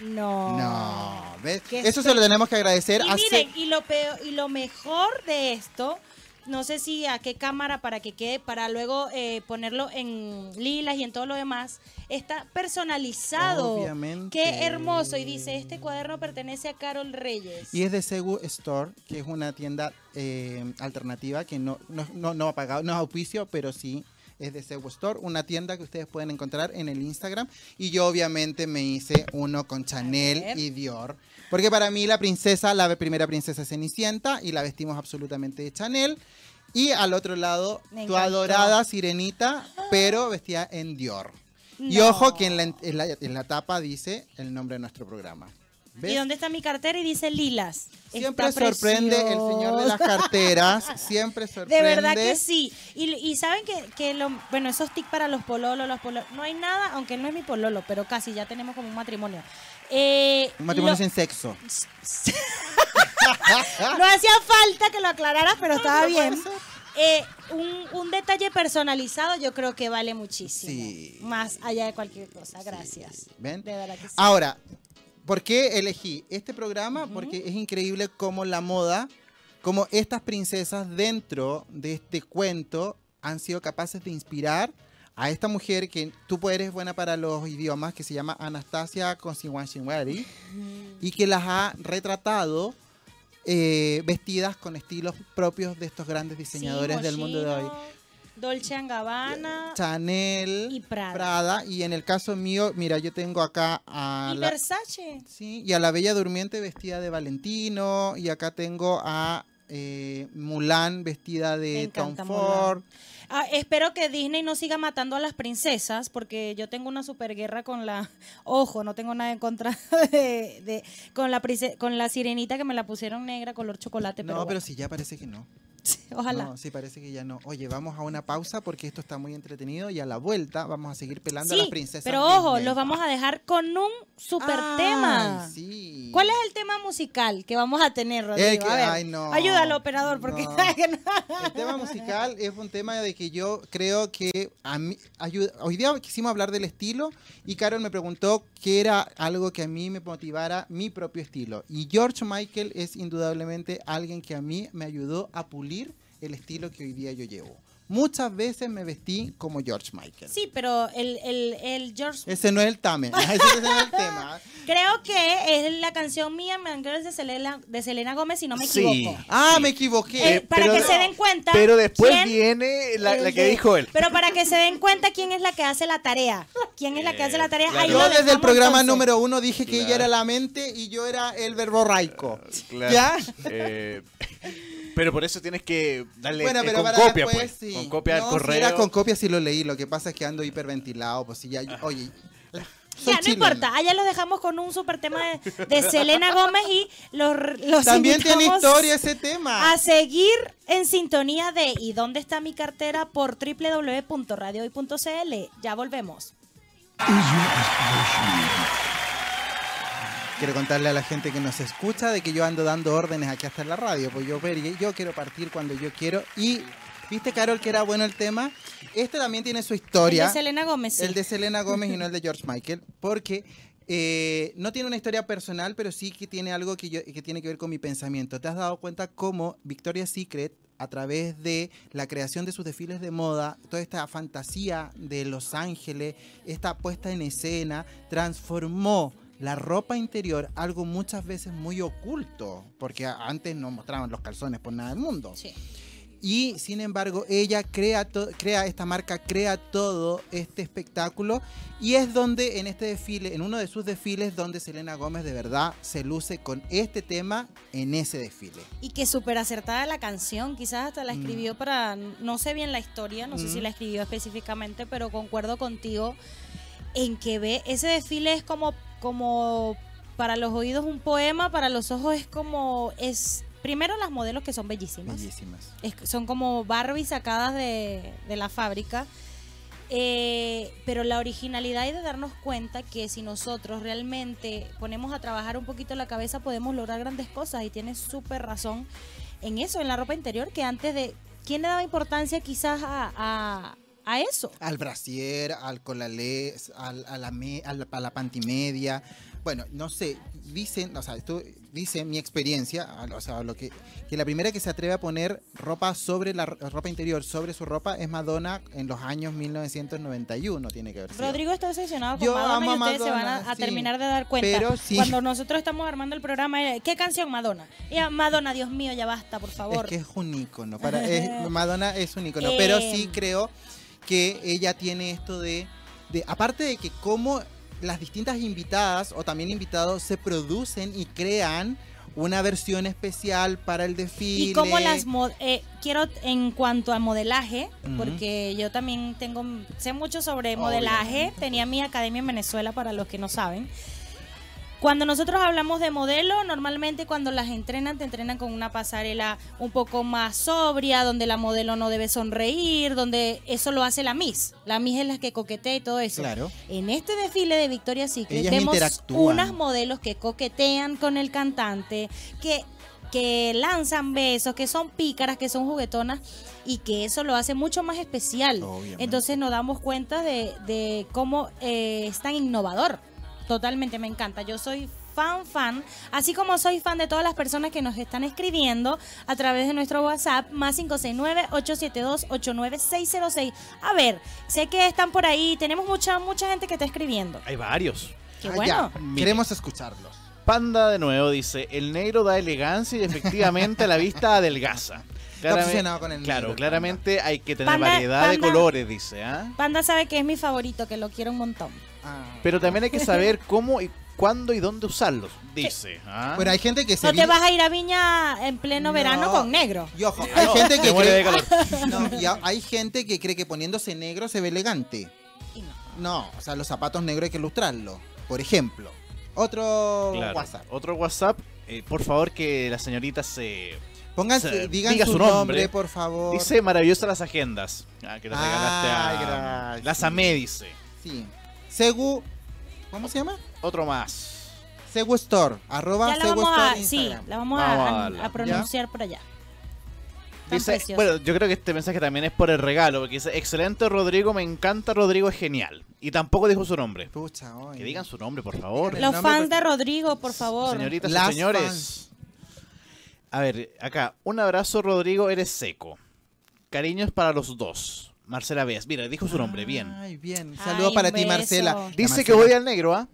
No. No, Eso se lo tenemos que agradecer Y a miren, y lo peor, y lo mejor de esto, no sé si a qué cámara para que quede, para luego eh, ponerlo en lilas y en todo lo demás, está personalizado. Obviamente. Qué hermoso. Y dice, este cuaderno pertenece a Carol Reyes. Y es de Segu Store, que es una tienda eh, alternativa que no, no, no, no ha pagado, no es auspicio, pero sí es de Segu Store, una tienda que ustedes pueden encontrar en el Instagram. Y yo obviamente me hice uno con Chanel y Dior. Porque para mí la princesa, la primera princesa es Cenicienta y la vestimos absolutamente de Chanel. Y al otro lado, Me tu encantó. adorada sirenita, pero vestida en Dior. Y ojo que en la, en la- en la tapa dice el nombre de nuestro programa. ¿Ves? ¿Y dónde está mi cartera? Y dice lilas. Siempre Está sorprende el señor de las carteras. Siempre sorprende. De verdad que sí. Y, y saben que, que lo, bueno, esos tics para los pololos, los pololos, no hay nada, aunque no es mi pololo, pero casi ya tenemos como un matrimonio. Eh, Un matrimonio lo- sin sexo. no hacía falta que lo aclararas, pero estaba bien. Eh, un, un detalle personalizado yo creo que vale muchísimo. Sí. Más allá de cualquier cosa. Gracias. ¿Ven? De verdad que sí. Ahora, ¿por qué elegí este programa? Porque es increíble cómo la moda, como estas princesas dentro de este cuento han sido capaces de inspirar a esta mujer que tú eres buena para los idiomas, que se llama Anastasia Konsiwanshinwari, y que las ha retratado eh, vestidas con estilos propios de estos grandes diseñadores Sí, del mundo de hoy. Dolce Gabbana Chanel, y Prada. y en el caso mío, mira, yo tengo acá a y la, Versace. sí, y a la Bella Durmiente vestida de Valentino, y acá tengo a eh, Mulan vestida de Tom Ford. Ah, espero que Disney no siga matando a las princesas, porque yo tengo una superguerra con la. Ojo, no tengo nada en contra de. de- con, la prince- con la sirenita que me la pusieron negra, color chocolate. No, pero, pero bueno. sí, ya parece que no. Ojalá. No, sí, parece que ya no. Oye, vamos a una pausa porque esto está muy entretenido y a la vuelta vamos a seguir pelando a las princesas. pero ojo, Disney. los vamos a dejar con un super tema. sí. ¿Cuál es el tema musical que vamos a tener, Rodrigo? El que- a ver, ay, no. No. ayúdalo, operador, porque El tema musical es un tema de que yo creo que a mí ayuda. Hoy día quisimos hablar del estilo y Carol me preguntó qué era algo que a mí me motivara mi propio estilo. Y George Michael es indudablemente alguien que a mí me ayudó a pulir el estilo que hoy día yo llevo. Muchas veces me vestí como George Michael. Sí, pero el, el, el George Ese no es el tame, ese no es el tema. Creo que es la canción mía, Man Girls de Selena, de Selena Gómez, si no me Sí. equivoco. Ah, me equivoqué. Eh, para pero- que se den cuenta. Pero después quién- viene la, que dijo él. Pero para que se den cuenta quién es la que hace la tarea. ¿Quién es la que hace la tarea? claro. Ahí Yo desde el programa entonces. número uno dije que ella era la mente y yo era el verbo raico. Claro. ¿Ya? Eh, pero por eso tienes que darle Bueno, eh, pero con para copia, después, pues. sí. Con copia No, al si correo. era con copia sí lo leí, lo que pasa es que ando hiperventilado, pues ya, oye. soy Ya, no chileno. importa. Allá los dejamos con un super tema de, de Selena Gómez y los, los También tiene historia ese tema. A seguir en sintonía de ¿Y dónde está mi cartera? por www.radiohoy.cl. Ya volvemos. Quiero contarle a la gente que nos escucha de que yo ando dando órdenes aquí hasta en la radio, pues yo, ver- yo quiero partir cuando yo quiero. Y, ¿viste, Carol, que era bueno el tema? Este también tiene su El historia. de Selena Gómez, sí. El de Selena Gómez y no el de George Michael, porque eh, no tiene una historia personal, pero sí que tiene algo que, yo- que tiene que ver con mi pensamiento. ¿Te has dado cuenta cómo Victoria's Secret, a través de la creación de sus desfiles de moda, toda esta fantasía de Los Ángeles, esta puesta en escena, transformó la ropa interior algo muchas veces muy oculto, porque antes no mostraban los calzones por nada del mundo. Sí. Y sin embargo, ella crea, crea esta marca, crea todo este espectáculo. Y es donde en este desfile, en uno de sus desfiles, donde Selena Gómez de verdad se luce con este tema en ese desfile. Y que súper acertada la canción, quizás hasta la Mm. escribió para, no sé bien la historia, no sé si Mm. la escribió específicamente, pero concuerdo contigo en que ve, ese desfile es como, como para los oídos un poema, para los ojos es como, es, primero las modelos que son bellísimas, Bellísimas. es- son como Barbie sacadas de, de la fábrica. Eh, pero la originalidad y de darnos cuenta que si nosotros realmente ponemos a trabajar un poquito la cabeza podemos lograr grandes cosas y tienes súper razón en eso, en la ropa interior, que antes de... ¿Quién le daba importancia quizás a, a, a eso? Al brasier, al colalé, al, a, la me- a, la, a la pantimedia. Bueno, no sé, dicen, o sea, esto dice mi experiencia, o sea, lo que, que la primera que se atreve a poner ropa sobre la ro- ropa interior, sobre su ropa, es Madonna en los años 1991, tiene que sido. Rodrigo está obsesionado con Yo Madonna y ustedes se van a, Madonna, a sí. terminar de dar cuenta. Pero sí. Cuando nosotros estamos armando el programa, eh, ¿qué canción Madonna? Y a Madonna, Dios mío, ya basta, por favor. Es que es un ícono. Para, es- Madonna es un ícono. Pero sí Eh. creo que ella tiene esto de, de. Aparte de que como las distintas invitadas o también invitados se producen y crean una versión especial para el desfile. Y como las eh, quiero en cuanto a modelaje, porque yo también tengo sé mucho sobre modelaje, Obviamente. tenía mi academia en Venezuela para los que no saben. Cuando nosotros hablamos de modelo, normalmente cuando las entrenan, te entrenan con una pasarela un poco más sobria, donde la modelo no debe sonreír, donde eso lo hace la Miss. La Miss es la que coquetea y todo eso. Claro. En este desfile de Victoria's Secret vemos unas modelos que coquetean con el cantante, que, que lanzan besos, que son pícaras, que son juguetonas y que eso lo hace mucho más especial. Obviamente. Entonces nos damos cuenta de, de cómo eh, es tan innovador. Totalmente me encanta. Yo soy fan, fan, así como soy fan de todas las personas que nos están escribiendo a través de nuestro WhatsApp, más 569-872-89606. A ver, sé que están por ahí, tenemos mucha, mucha gente que está escribiendo. Hay varios. Qué Ah, bueno. ya, Queremos escucharlos. Panda de nuevo dice, el negro da elegancia y efectivamente a la vista adelgaza. obsesionado con el claro, negro, el claramente hay que tener Panda- variedad de colores, dice. ¿ah? Panda sabe que es mi favorito, que lo quiero un montón. Ah. Pero también hay que saber cómo y cuándo y dónde usarlos, dice. ¿ah? Bueno, hay gente que se No te vas a ir a Viña en pleno No. verano con negro. Y ojo, hay gente que Me muere de cree, calor. No, y hay gente que cree que poniéndose negro se ve elegante. Y no. No, o sea, los zapatos negros hay que lustrarlos. Por ejemplo, otro Claro. WhatsApp. Otro WhatsApp, eh, por favor que la señorita se... Pónganse, Se- digan diga su, su nombre, nombre. por favor. Dice maravillosas las agendas. Ah, que las Ay, regalaste a... gracias. Las amé, dice. Sí. Segu, ¿cómo se llama? Otro más. Segu Store, arroba Ya la Segu vamos a, Store sí, la vamos, Vamos a- pronunciar por allá. Dice, bueno, yo creo que este mensaje también es por el regalo, porque dice, excelente Rodrigo, me encanta Rodrigo, es genial. Y tampoco dijo su nombre. Pucha, oye. Que digan su nombre, por favor. Los nombre, fans de Rodrigo, por favor. Señoritas y señores. fans. A ver, acá, un abrazo Rodrigo, eres seco. Cariños para los dos. Marcela Beas, mira, dijo su nombre, bien. Ay, bien. Ay, Saludo para ti, beso. Marcela. La Dice que odia al negro, ¿ah?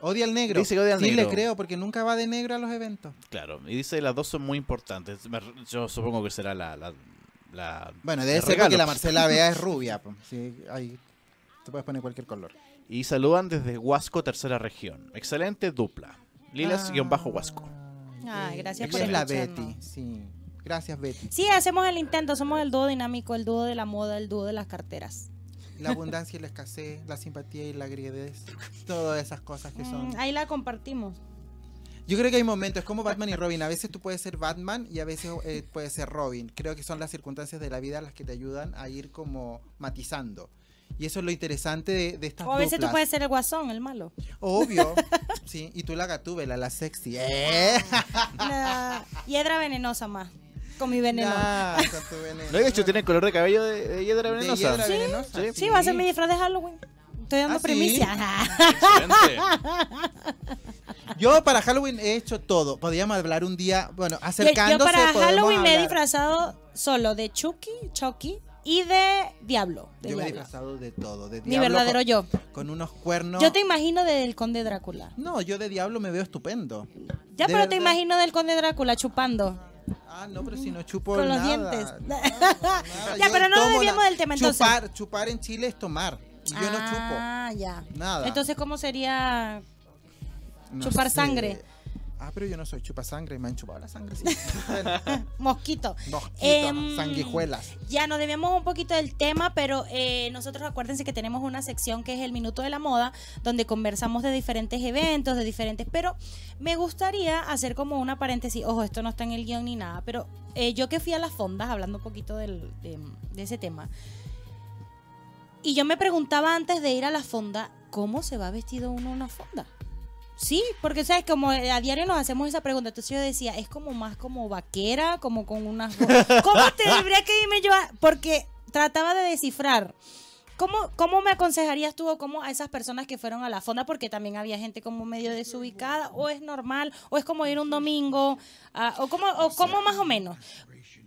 Odia al negro. Dice que odia al sí, negro. le creo, porque nunca va de negro a los eventos. Claro, y dice las dos son muy importantes. Yo supongo que será la... la, la- Bueno, debe ser regalo. porque la Marcela Bea es rubia. Sí, ahí te puedes poner cualquier color. Y saludan desde Huasco, tercera región. Excelente dupla. Lilas-Huasco. Ay, gracias Ella por es la. Betty, sí. Gracias, Betty. Sí, hacemos el intento, somos el dúo dinámico, el dúo de la moda, el dúo de las carteras. La abundancia y la escasez, la simpatía y la griedez. Todas esas cosas que son. Mm, ahí la compartimos. Yo creo que hay momentos, es como Batman y Robin. A veces tú puedes ser Batman y a veces eh, puedes ser Robin. Creo que son las circunstancias de la vida las que te ayudan a ir como matizando. Y eso es lo interesante de, de estas O a veces tú puedes ser el guasón, el malo. Obvio. Sí, y tú la gatúbela, la sexy. ¡Eh! La hiedra venenosa más, con mi veneno. Ya, con tu veneno. ¿No de hecho tiene el color de cabello de, de hiedra ¿De venenosa? hiedra Sí, venenosa? sí. Sí, va a ser mi disfraz de Halloween. Estoy dando ¿Ah, primicia. Yo para Halloween he hecho todo. Podríamos hablar un día, bueno, Yo, acercándose. yo para podemos Halloween me he disfrazado solo de Chucky, Chucky y de Diablo. de Yo me he disfrazado de todo. De Mi diablo verdadero con, yo. con unos cuernos. Yo te imagino del Conde Drácula. No, yo de diablo me veo estupendo. Ya, De pero te imagino del Conde Drácula chupando. Ah, no, pero si no chupo Con los dientes. Nada. Ya, pero no desviemos la- del tema, entonces. Chupar, chupar en Chile es tomar. Y yo no chupo. Ah, ya. Nada. Entonces, ¿cómo sería No chupar sé. sangre. Ah, pero yo no soy chupa sangre, me han chupado la sangre, sí. Mosquito? mosquitos, Em, sanguijuelas. Ya nos debemos un poquito del tema, pero eh, nosotros acuérdense que tenemos una sección que es el Minuto de la Moda, donde conversamos de diferentes eventos, de diferentes... Pero me gustaría hacer como una paréntesis, ojo, esto no está en el guion ni nada, pero eh, yo que fui a las fondas, hablando un poquito del- de, de ese tema, y yo me preguntaba antes de ir a la fonda, ¿cómo se va vestido uno a una fonda? Sí, porque sabes, como a diario nos hacemos esa pregunta, entonces yo decía, es como más como vaquera, como con unas... ¿Cómo tendría que irme yo? Porque trataba de descifrar. ¿Cómo, ¿Cómo me aconsejarías tú o cómo a esas personas que fueron a la fonda? Porque también había gente como medio desubicada, o es normal, o es como ir un domingo, ah, o como o cómo más o menos.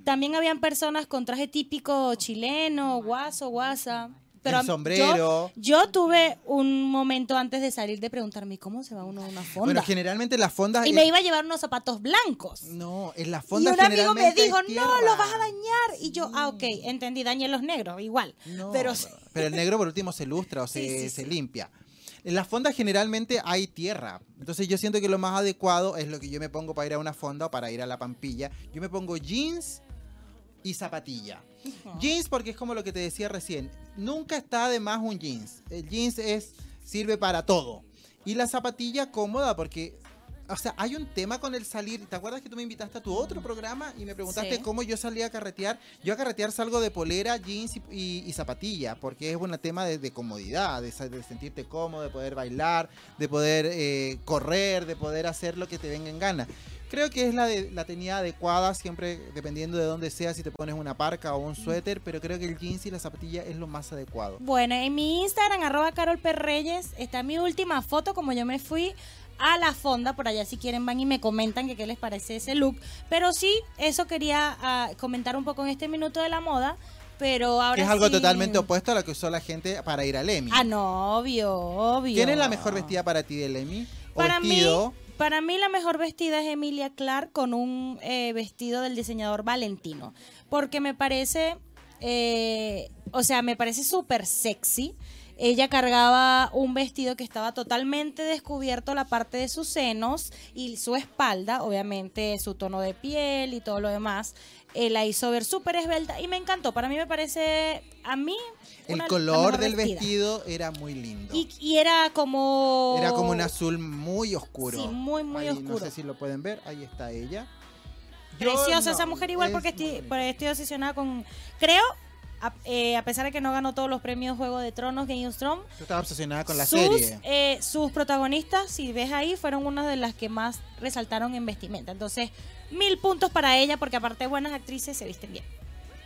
También habían personas con traje típico chileno, guaso, guasa. Pero El sombrero. Yo, yo tuve un momento antes de salir de preguntarme, ¿cómo se va uno a una fonda? Bueno, generalmente las fondas. y eh, me iba a llevar unos zapatos blancos. No, en las Y fondas un amigo me dijo, no, los vas a dañar. Y yo, ah, ok, entendí, dañé los negros, igual. No, pero pero el negro por último se lustra o se, Sí, sí, se limpia. En las fondas generalmente hay tierra. Entonces yo siento que lo más adecuado es lo que yo me pongo para ir a una fonda o para ir a la pampilla. Yo me pongo jeans y zapatilla. Jeans porque es como lo que te decía recién. Nunca está de más un jeans. El jeans es, sirve para todo. Y la zapatilla cómoda porque o sea, hay un tema con el salir. ¿Te acuerdas que tú me invitaste a tu otro programa y me preguntaste Sí. cómo yo salía a carretear? Yo a carretear salgo de polera, jeans y, y- y zapatilla, porque es un tema de, de comodidad, de, de sentirte cómodo, de poder bailar, de poder eh, correr, de poder hacer lo que te venga en gana. Creo que es la, de, la tenida adecuada, siempre dependiendo de dónde sea, si te pones una parca o un suéter, pero creo que el jeans y la zapatilla es lo más adecuado. Bueno, en mi Instagram, arroba Carol P. Reyes, está mi última foto, como yo me fui a la fonda, por allá si quieren van y me comentan que qué les parece ese look. Pero sí, eso quería ah, comentar un poco en este minuto de la moda, pero ahora es algo sí- totalmente opuesto a lo que usó la gente para ir al Emmy. Ah, no, obvio, obvio. ¿Quién es la mejor vestida para ti del Emmy? ¿O Para vestido? mí, para mí la mejor vestida es Emilia Clark con un eh, vestido del diseñador Valentino, porque me parece, eh, o sea, me parece súper sexy. Ella cargaba un vestido que estaba totalmente descubierto la parte de sus senos y su espalda, obviamente su tono de piel y todo lo demás. eh, la hizo ver súper esbelta y me encantó. Para mí me parece, a mí... El una- color del vestida. vestido era muy lindo. Y, y era como... Era como un azul muy oscuro. Sí, muy, muy Ahí, oscuro. No sé si lo pueden ver. Ahí está ella. Preciosa no, esa mujer igual es porque estoy, estoy obsesionada con... Creo, a, eh, a pesar de que no ganó todos los premios Juego de Tronos, Game of Thrones, Yo estaba obsesionada con la sus, serie. eh, sus protagonistas, si ves ahí, fueron unas de las que más resaltaron en vestimenta. Entonces, mil puntos para ella porque aparte de buenas actrices se visten bien.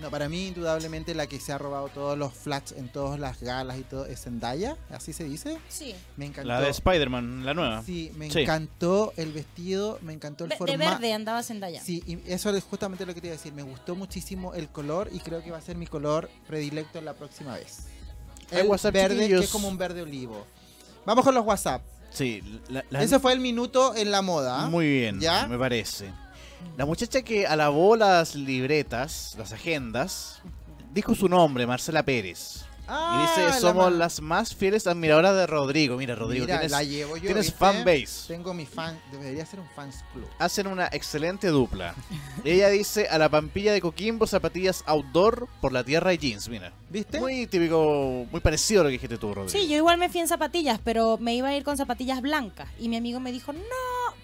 No, para mí, indudablemente, la que se ha robado todos los flats en todas las galas y todo es Zendaya. ¿Así se dice? Sí. Me encantó. La de Spider-Man, la nueva. Sí, me Sí. encantó el vestido, me encantó el De formato. verde andaba Zendaya. Sí, y eso es justamente lo que te iba a decir. Me gustó muchísimo el color y creo que va a ser mi color predilecto la próxima vez. El WhatsApp, verde, que es como un verde olivo. Vamos con los WhatsApp. Sí, la- la- Ese fue el minuto en la moda. Muy bien, ¿Ya? me parece. La muchacha que alabó las libretas, las agendas, dijo su nombre, Marcela Pérez. Ah, y dice, la somos las más fieles admiradoras de Rodrigo. Mira, Rodrigo, Mira, tienes, la llevo yo. tienes fanbase. Tengo mi fan. Debería ser un fans club. Hacen una excelente dupla. Ella dice, a la pampilla de Coquimbo, zapatillas outdoor por la tierra y jeans, mira. ¿Viste? Muy típico, muy parecido a lo que dijiste tú, Rodrigo. Sí, yo igual me fui en zapatillas, pero me iba a ir con zapatillas blancas. Y mi amigo me dijo, no,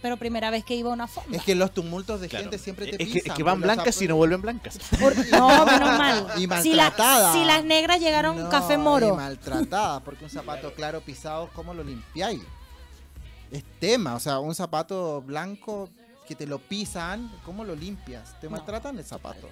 pero primera vez que iba a una fonda. Es que los tumultos de Claro. gente siempre te es, que, pisan. es que van los blancas y no vuelven blancas. Por- no, menos mal. Y si, la- si las negras llegaron No, café moro. maltratada, porque un zapato claro pisado, ¿cómo lo limpiáis? Es tema, o sea, un zapato blanco que te lo pisan, ¿cómo lo limpias? Te No. maltratan el zapato.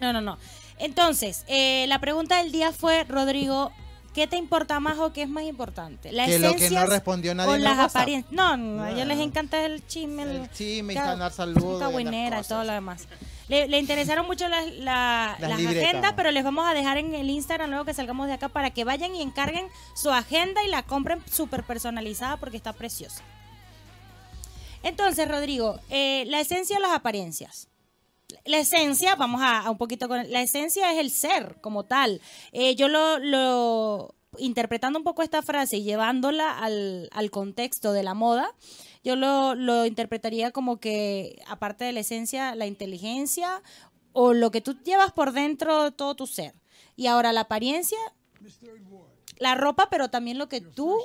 No, no, no. Entonces, eh, la pregunta del día fue, Rodrigo, ¿qué te importa más o qué es más importante? ¿La Que lo que no respondió nadie o las apariencias? No, no, a ellos les No. encanta el chisme, el, El chisme y mandar saludos. y todo lo demás. Le, le interesaron mucho las, la- Las las libretas. agendas, pero les vamos a dejar en el Instagram luego que salgamos de acá para que vayan y encarguen su agenda y la compren súper personalizada porque está preciosa. Entonces, Rodrigo, eh, la esencia o las apariencias. La esencia, vamos a, a un poquito con... La esencia es el ser como tal. Eh, yo lo, lo... Interpretando un poco esta frase y llevándola al, al contexto de la moda, yo lo, lo interpretaría como que, aparte de la esencia, la inteligencia o lo que tú llevas por dentro de todo tu ser. Y ahora la apariencia, la ropa, pero también lo que tú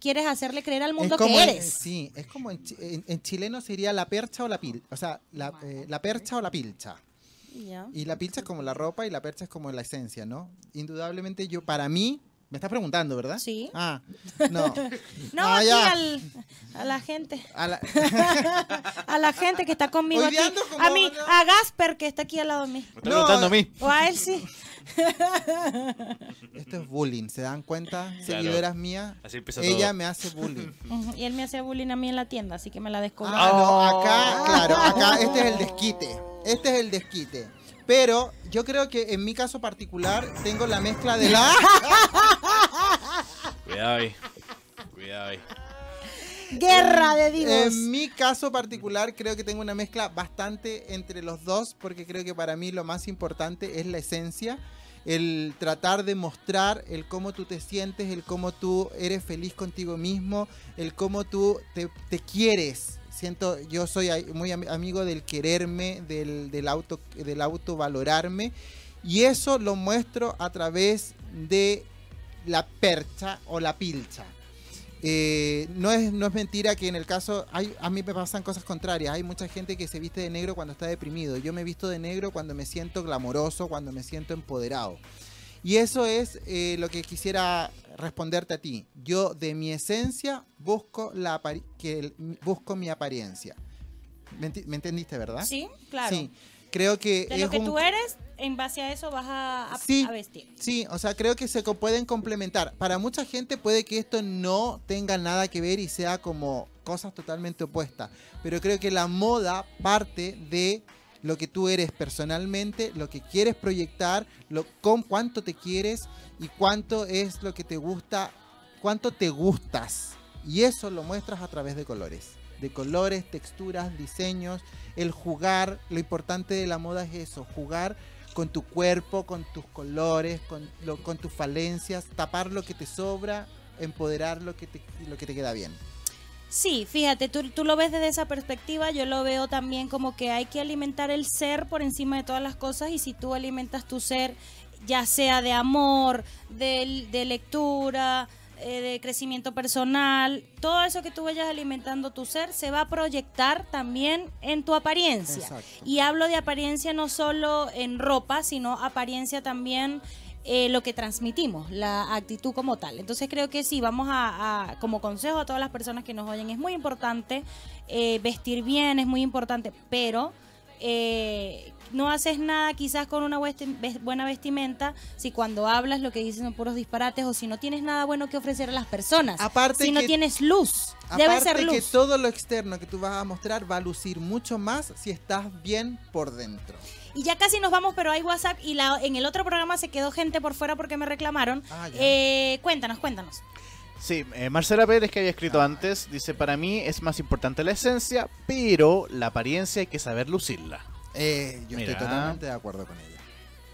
quieres hacerle creer al mundo es como que en- eres. sí, es como en, chi- en- en chileno sería la percha o la pil, o sea, la, eh, la percha o la pilcha. Y la pilcha es como la ropa y la percha es como la esencia, ¿no? Indudablemente yo, para mí, me estás preguntando, ¿verdad? Sí. Ah, no. No, Ah, aquí al- a la gente. A la- A la gente que está conmigo aquí. como- A mí, a Gasper que está aquí al lado de mí. Me está No, preguntando a mí. O a él sí. Esto es bullying, ¿se dan cuenta? Claro. Seguidoras mías. Así empieza Ella todo. me hace bullying. Y él me hacía bullying a mí en la tienda, así que me la descubrí. Ah, no, acá, Oh. claro, acá este es el desquite. Este es el desquite. Pero yo creo que en mi caso particular tengo la mezcla de la... Cuidado ahí. Cuidado ahí. Guerra de divos. En mi caso particular creo que tengo una mezcla bastante entre los dos porque creo que para mí lo más importante es la esencia, el tratar de mostrar el cómo tú te sientes, el cómo tú eres feliz contigo mismo, el cómo tú te, te quieres. Siento, yo soy muy am- amigo del quererme, del, del auto, del autovalorarme y eso lo muestro a través de la percha o la pilcha. eh, no, es, no es mentira que en el caso, a mí me pasan cosas contrarias. Hay mucha gente que se viste de negro cuando está deprimido. Yo me visto de negro cuando me siento glamoroso, cuando me siento empoderado. Y eso es eh, lo que quisiera responderte a ti. Yo de mi esencia busco, la que el- busco mi apariencia. ¿Me, entendiste, verdad? Sí, claro. Sí. Creo que De es lo que un- tú eres, en base a eso vas a, a- Sí. a vestir. Sí, o sea, creo que se pueden complementar. Para mucha gente puede que esto no tenga nada que ver y sea como cosas totalmente opuestas. Pero creo que la moda parte de lo que tú eres personalmente, lo que quieres proyectar, lo, con cuánto te quieres y cuánto es lo que te gusta, cuánto te gustas. Y eso lo muestras a través de colores. De colores, texturas, diseños, el jugar. Lo importante de la moda es eso, jugar con tu cuerpo, con tus colores, con, lo- con tus falencias, tapar lo que te sobra, empoderar lo que te, lo que te queda bien. Sí, fíjate, tú, tú lo ves desde esa perspectiva, yo lo veo también como que hay que alimentar el ser por encima de todas las cosas y si tú alimentas tu ser, ya sea de amor, de, de lectura, eh, de crecimiento personal, todo eso que tú vayas alimentando tu ser se va a proyectar también en tu apariencia. Exacto. Y hablo de apariencia no solo en ropa, sino apariencia también eh, lo que transmitimos, la actitud como tal. Entonces creo que sí, vamos a, a- como consejo a todas las personas que nos oyen, es muy importante eh, vestir bien, es muy importante, pero eh, no haces nada quizás con una buena vestimenta si cuando hablas lo que dices son puros disparates o si no tienes nada bueno que ofrecer a las personas. Aparte si no que- tienes luz, debe Aparte ser que luz. todo lo externo que tú vas a mostrar va a lucir mucho más si estás bien por dentro. Y ya casi nos vamos, pero hay WhatsApp y la, en el otro programa se quedó gente por fuera porque me reclamaron. Ah. Eh, cuéntanos, cuéntanos. Sí, eh, Marcela Pérez, que había escrito antes, dice, para mí es más importante la esencia, pero la apariencia hay que saber lucirla. Eh, yo Mira. estoy totalmente de acuerdo con ella.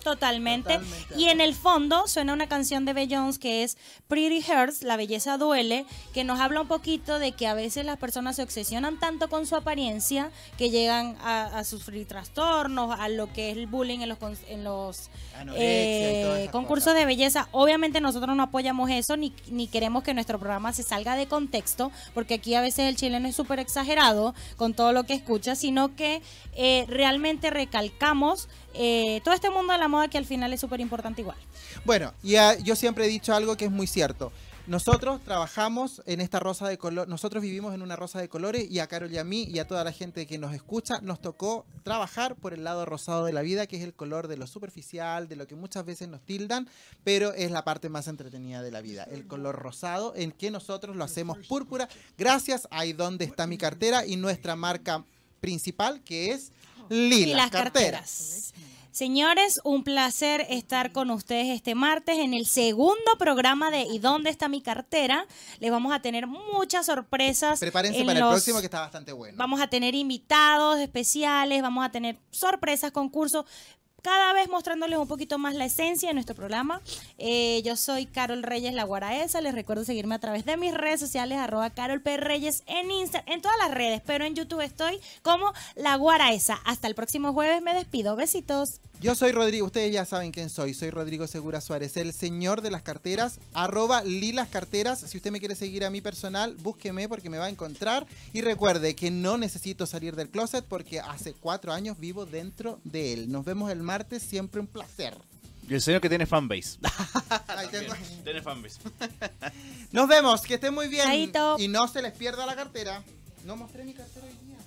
Totalmente. Y en el fondo suena una canción de Beyoncé que es Pretty Hurts, La belleza duele, que nos habla un poquito de que a veces las personas se obsesionan tanto con su apariencia que llegan a, a sufrir trastornos, a lo que es el bullying en los, en los eh, concursos cosas. de belleza. Obviamente nosotros no apoyamos eso ni, ni queremos que nuestro programa se salga de contexto, porque aquí a veces el chileno es súper exagerado con todo lo que escucha, sino que eh, realmente recalcamos eh, todo este mundo de la moda que al final es súper importante igual. Bueno, y ah, yo siempre he dicho algo que es muy cierto. Nosotros trabajamos en esta rosa de color, nosotros vivimos en una rosa de colores y a Carol y a mí y a toda la gente que nos escucha nos tocó trabajar por el lado rosado de la vida, que es el color de lo superficial, de lo que muchas veces nos tildan, pero es la parte más entretenida de la vida, el color rosado en que nosotros lo hacemos púrpura gracias a ahí donde está mi cartera y nuestra marca principal que es Lilas, y las carteras. carteras. Señores, un placer estar con ustedes este martes en el segundo programa de ¿Y dónde está mi cartera? Les vamos a tener muchas sorpresas. Prepárense en para el próximo que está bastante bueno. Vamos a tener invitados especiales, vamos a tener sorpresas, concursos, cada vez mostrándoles un poquito más la esencia de nuestro programa. Eh, yo soy Carol Reyes La Guaraesa, les recuerdo seguirme a través de mis redes sociales, arroba Carol P. Reyes en Insta, en todas las redes, pero en YouTube estoy como La Guaraesa. Hasta el próximo jueves, me despido, besitos. Yo soy Rodrigo, ustedes ya saben quién soy. Soy Rodrigo Segura Suárez, el señor de las carteras, arroba lilas carteras. Si usted me quiere seguir a mi personal, búsqueme porque me va a encontrar. Y recuerde que no necesito salir del closet porque hace cuatro años vivo dentro de él. Nos vemos el martes, siempre un placer. Y el señor que tiene fanbase. Tiene fanbase. Nos vemos, que estén muy bien. Chaito. Y no se les pierda la cartera. No mostré mi cartera hoy día.